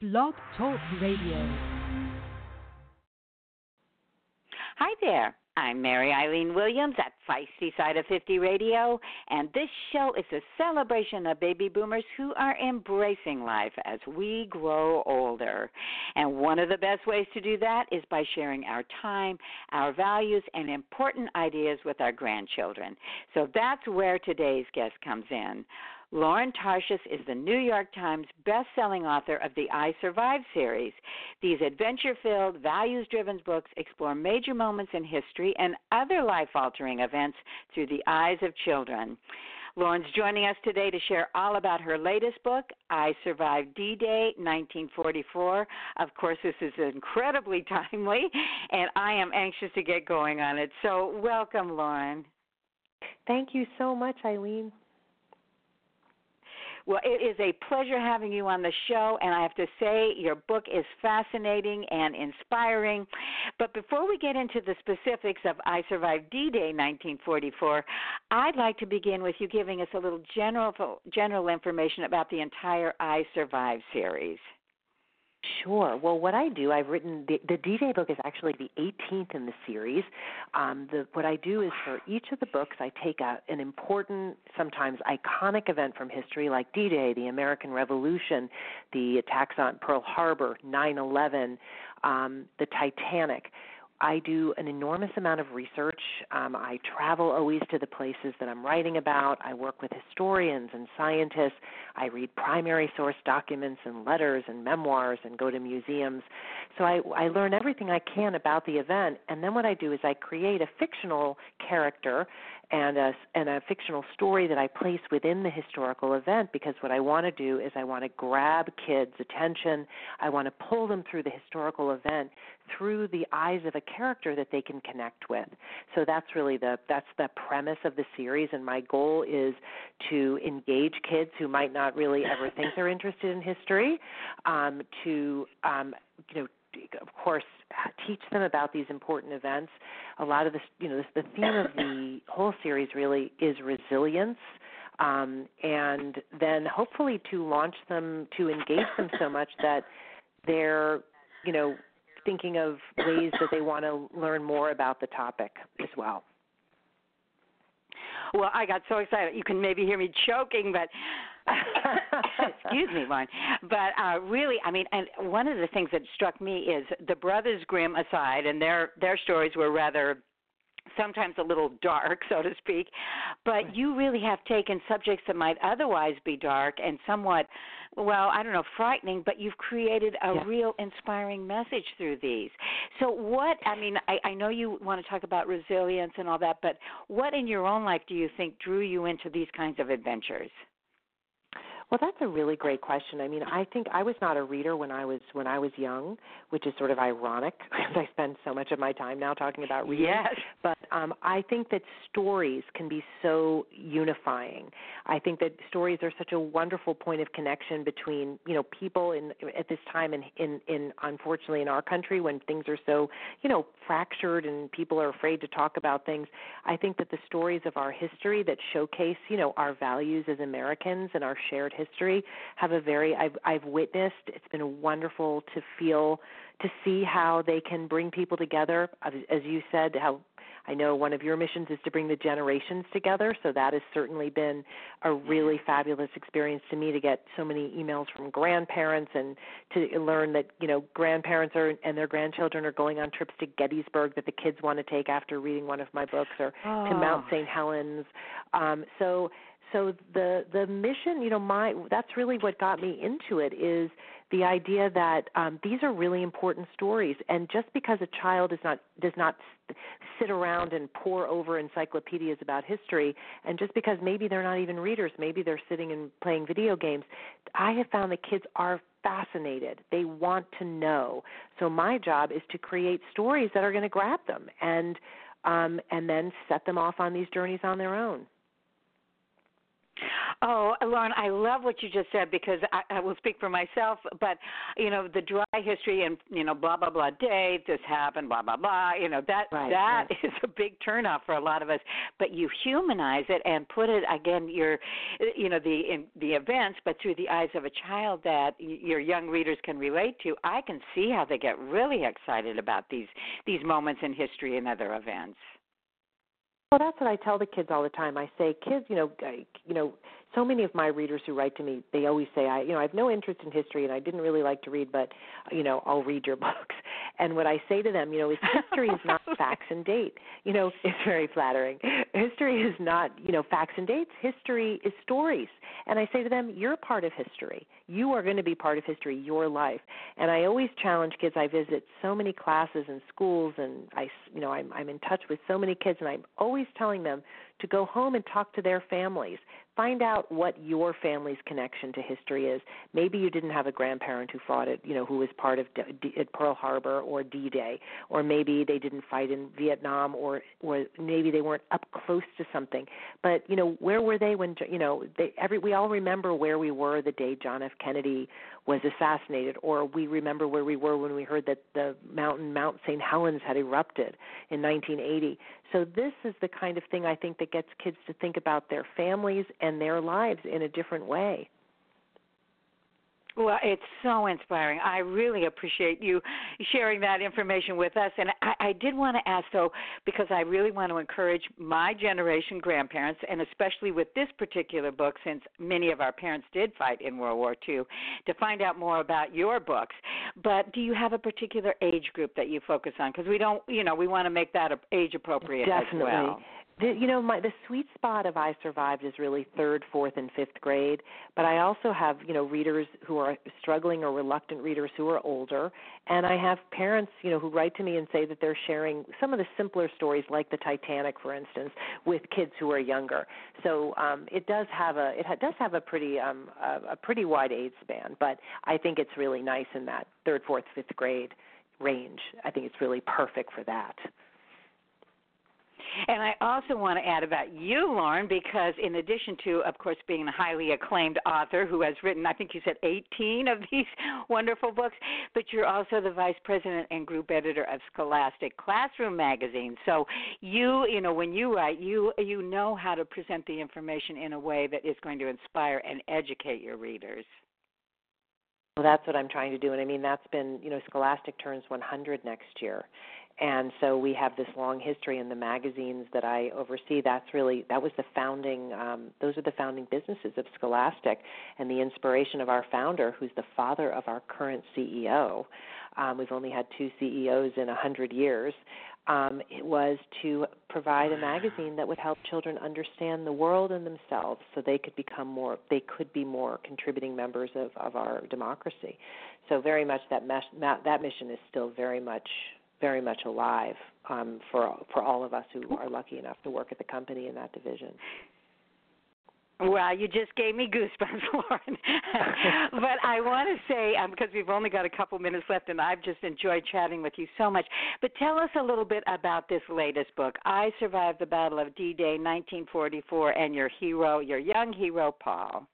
Blog Talk Radio. Hi there. I'm Mary Eileen Williams at Feisty Side of 50 Radio, and this show is a celebration of baby boomers who are embracing life as we grow older. And one of the best ways to do that is by sharing our time, our values, and important ideas with our grandchildren. So that's where today's guest comes in. Lauren Tarshis is the New York Times best-selling author of the I Survived series. These adventure-filled, values-driven books explore major moments in history and other life-altering events through the eyes of children. Lauren's joining us today to share all about her latest book, I Survived D Day 1944. Of course, this is incredibly timely, and I am anxious to get going on it. So, welcome, Lauren. Thank you so much, Eileen. Well, it is a pleasure having you on the show, and I have to say, your book is fascinating and inspiring. But before we get into the specifics of I Survived D Day 1944, I'd like to begin with you giving us a little general general information about the entire I Survived series. Sure. Well, what I do, I've written the, the D-Day book is actually the 18th in the series. Um, the, what I do is for each of the books, I take a, an important, sometimes iconic event from history, like D-Day, the American Revolution, the attacks on Pearl Harbor, 9/11, um, the Titanic. I do an enormous amount of research. Um, I travel always to the places that I'm writing about. I work with historians and scientists. I read primary source documents and letters and memoirs and go to museums. So I, I learn everything I can about the event. And then what I do is I create a fictional character and a, and a fictional story that I place within the historical event because what I want to do is I want to grab kids' attention. I want to pull them through the historical event through the eyes of a character that they can connect with. So that's really the that's the premise of the series and my goal is to engage kids who might not really ever think they're interested in history um, to um, you know of course, teach them about these important events. A lot of this, you know, this, the theme of the whole series really is resilience. Um, and then hopefully to launch them, to engage them so much that they're, you know, thinking of ways that they want to learn more about the topic as well. Well, I got so excited. You can maybe hear me choking, but excuse me, Lauren. But uh, really, I mean, and one of the things that struck me is the Brothers Grimm aside, and their their stories were rather sometimes a little dark, so to speak. But you really have taken subjects that might otherwise be dark and somewhat, well, I don't know, frightening, but you've created a yeah. real inspiring message through these. So, what, I mean, I, I know you want to talk about resilience and all that, but what in your own life do you think drew you into these kinds of adventures? Well, that's a really great question. I mean, I think I was not a reader when I was when I was young, which is sort of ironic because I spend so much of my time now talking about reading. Yes. But um, I think that stories can be so unifying. I think that stories are such a wonderful point of connection between you know people in at this time in in in unfortunately in our country when things are so you know fractured and people are afraid to talk about things. I think that the stories of our history that showcase you know our values as Americans and our shared history have a very I've I've witnessed it's been wonderful to feel to see how they can bring people together as you said how I know one of your missions is to bring the generations together, so that has certainly been a really fabulous experience to me to get so many emails from grandparents and to learn that, you know, grandparents are and their grandchildren are going on trips to Gettysburg that the kids want to take after reading one of my books or oh. to Mount St. Helens. Um so so the the mission you know my that's really what got me into it is the idea that um, these are really important stories and just because a child is not does not sit around and pore over encyclopedias about history and just because maybe they're not even readers maybe they're sitting and playing video games i have found that kids are fascinated. They want to know. So my job is to create stories that are going to grab them and um, and then set them off on these journeys on their own Oh, Lauren, I love what you just said because I, I will speak for myself. But you know, the dry history and you know, blah blah blah date, this happened, blah blah blah. You know, that right, that right. is a big turnoff for a lot of us. But you humanize it and put it again, your, you know, the in, the events, but through the eyes of a child that your young readers can relate to. I can see how they get really excited about these these moments in history and other events. Well, that's what I tell the kids all the time. I say, kids, you know, you know, so many of my readers who write to me, they always say, I, you know, I have no interest in history and I didn't really like to read, but, you know, I'll read your books. And what I say to them, you know, is history is not facts and date. You know, it's very flattering. History is not, you know, facts and dates. History is stories. And I say to them, you're part of history. You are going to be part of history, your life. And I always challenge kids. I visit so many classes and schools, and I, you know, I'm I'm in touch with so many kids, and I'm always telling them to go home and talk to their families. Find out what your family's connection to history is. Maybe you didn't have a grandparent who fought it, you know, who was part of D- D- at Pearl Harbor or D-Day, or maybe they didn't fight in Vietnam, or or maybe they weren't up close to something. But you know, where were they when you know they every we all remember where we were the day John F. Kennedy was assassinated, or we remember where we were when we heard that the mountain Mount St. Helens had erupted in 1980. So this is the kind of thing I think that gets kids to think about their families and their lives in a different way. Well, it's so inspiring. I really appreciate you sharing that information with us. And I, I did want to ask, though, because I really want to encourage my generation grandparents, and especially with this particular book, since many of our parents did fight in World War II, to find out more about your books. But do you have a particular age group that you focus on? Because we don't, you know, we want to make that age appropriate Definitely. as well the, you know my the sweet spot of i survived is really third fourth and fifth grade but i also have you know readers who are struggling or reluctant readers who are older and i have parents you know who write to me and say that they're sharing some of the simpler stories like the titanic for instance with kids who are younger. So um it does have a it ha- does have a pretty um a, a pretty wide age span but i think it's really nice in that third fourth fifth grade range. I think it's really perfect for that and I also want to add about you, Lauren, because in addition to, of course, being a highly acclaimed author who has written, I think you said 18 of these wonderful books, but you're also the vice president and group editor of Scholastic Classroom Magazine. So you, you know, when you write, you you know how to present the information in a way that is going to inspire and educate your readers. Well, that's what I'm trying to do, and I mean that's been, you know, Scholastic turns 100 next year, and so we have this long history in the magazines that I oversee. That's really that was the founding; um, those are the founding businesses of Scholastic, and the inspiration of our founder, who's the father of our current CEO. Um, we've only had two CEOs in a hundred years. Um, it was to provide a magazine that would help children understand the world and themselves, so they could become more, they could be more contributing members of, of our democracy. So very much that mesh, that mission is still very much very much alive um, for for all of us who are lucky enough to work at the company in that division. Well, you just gave me goosebumps, Lauren. but I want to say, um, because we've only got a couple minutes left, and I've just enjoyed chatting with you so much. But tell us a little bit about this latest book, "I Survived the Battle of D-Day, 1944," and your hero, your young hero, Paul.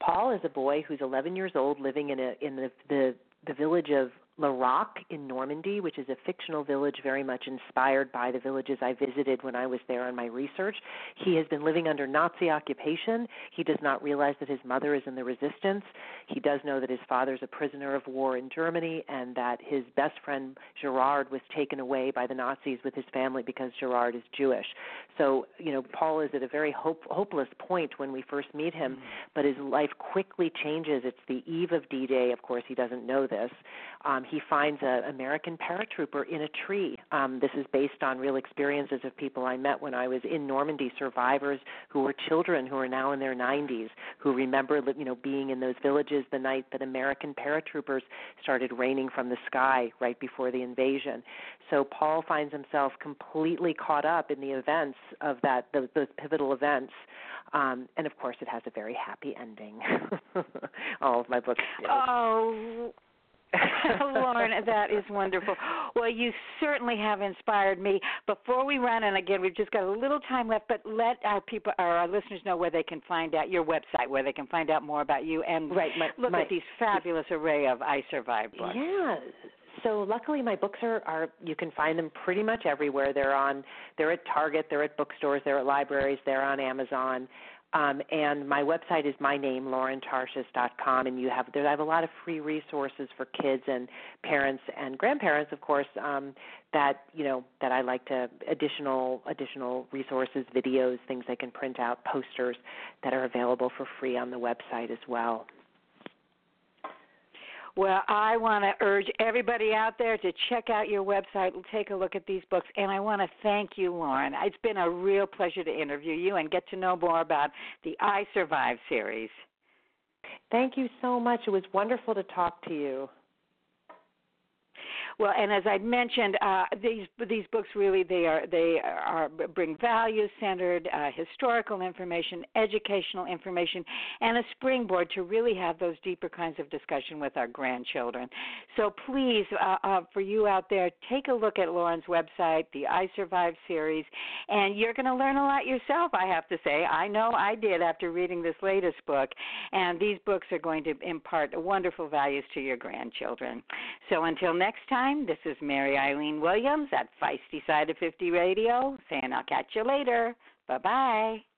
Paul is a boy who's 11 years old, living in a in the the, the village of La Roque in Normandy, which is a fictional village very much inspired by the villages I visited when I was there on my research. He has been living under Nazi occupation. He does not realize that his mother is in the resistance. He does know that his father is a prisoner of war in Germany and that his best friend Gerard was taken away by the Nazis with his family because Gerard is Jewish. So, you know, Paul is at a very hope, hopeless point when we first meet him, mm-hmm. but his life quickly changes. It's the eve of D Day. Of course, he doesn't know this. Um, he finds an American paratrooper in a tree. Um, this is based on real experiences of people I met when I was in Normandy, survivors who were children who are now in their 90s, who remember you know being in those villages the night that American paratroopers started raining from the sky right before the invasion. So Paul finds himself completely caught up in the events of that those, those pivotal events. Um, and of course, it has a very happy ending. All of my books. Oh, Lauren, that is wonderful. Well, you certainly have inspired me. Before we run, and again, we've just got a little time left, but let our people, our, our listeners know where they can find out your website, where they can find out more about you, and right, my, look my, at these fabulous array of I Survive books. Yeah. So luckily, my books are, are you can find them pretty much everywhere. They're on, they're at Target, they're at bookstores, they're at libraries, they're on Amazon. Um, and my website is my name, laurentarshis.com, and you have there. I have a lot of free resources for kids and parents and grandparents, of course. Um, that you know that I like to additional additional resources, videos, things they can print out, posters that are available for free on the website as well. Well, I want to urge everybody out there to check out your website and take a look at these books. And I want to thank you, Lauren. It's been a real pleasure to interview you and get to know more about the I Survive series. Thank you so much. It was wonderful to talk to you. Well, and as I mentioned, uh, these these books really they are they are bring value centered uh, historical information, educational information, and a springboard to really have those deeper kinds of discussion with our grandchildren. So please, uh, uh, for you out there, take a look at Lauren's website, the I Survive series, and you're going to learn a lot yourself. I have to say, I know I did after reading this latest book, and these books are going to impart wonderful values to your grandchildren. So until next time time. This is Mary Eileen Williams at Feisty Side of 50 Radio saying I'll catch you later. Bye bye.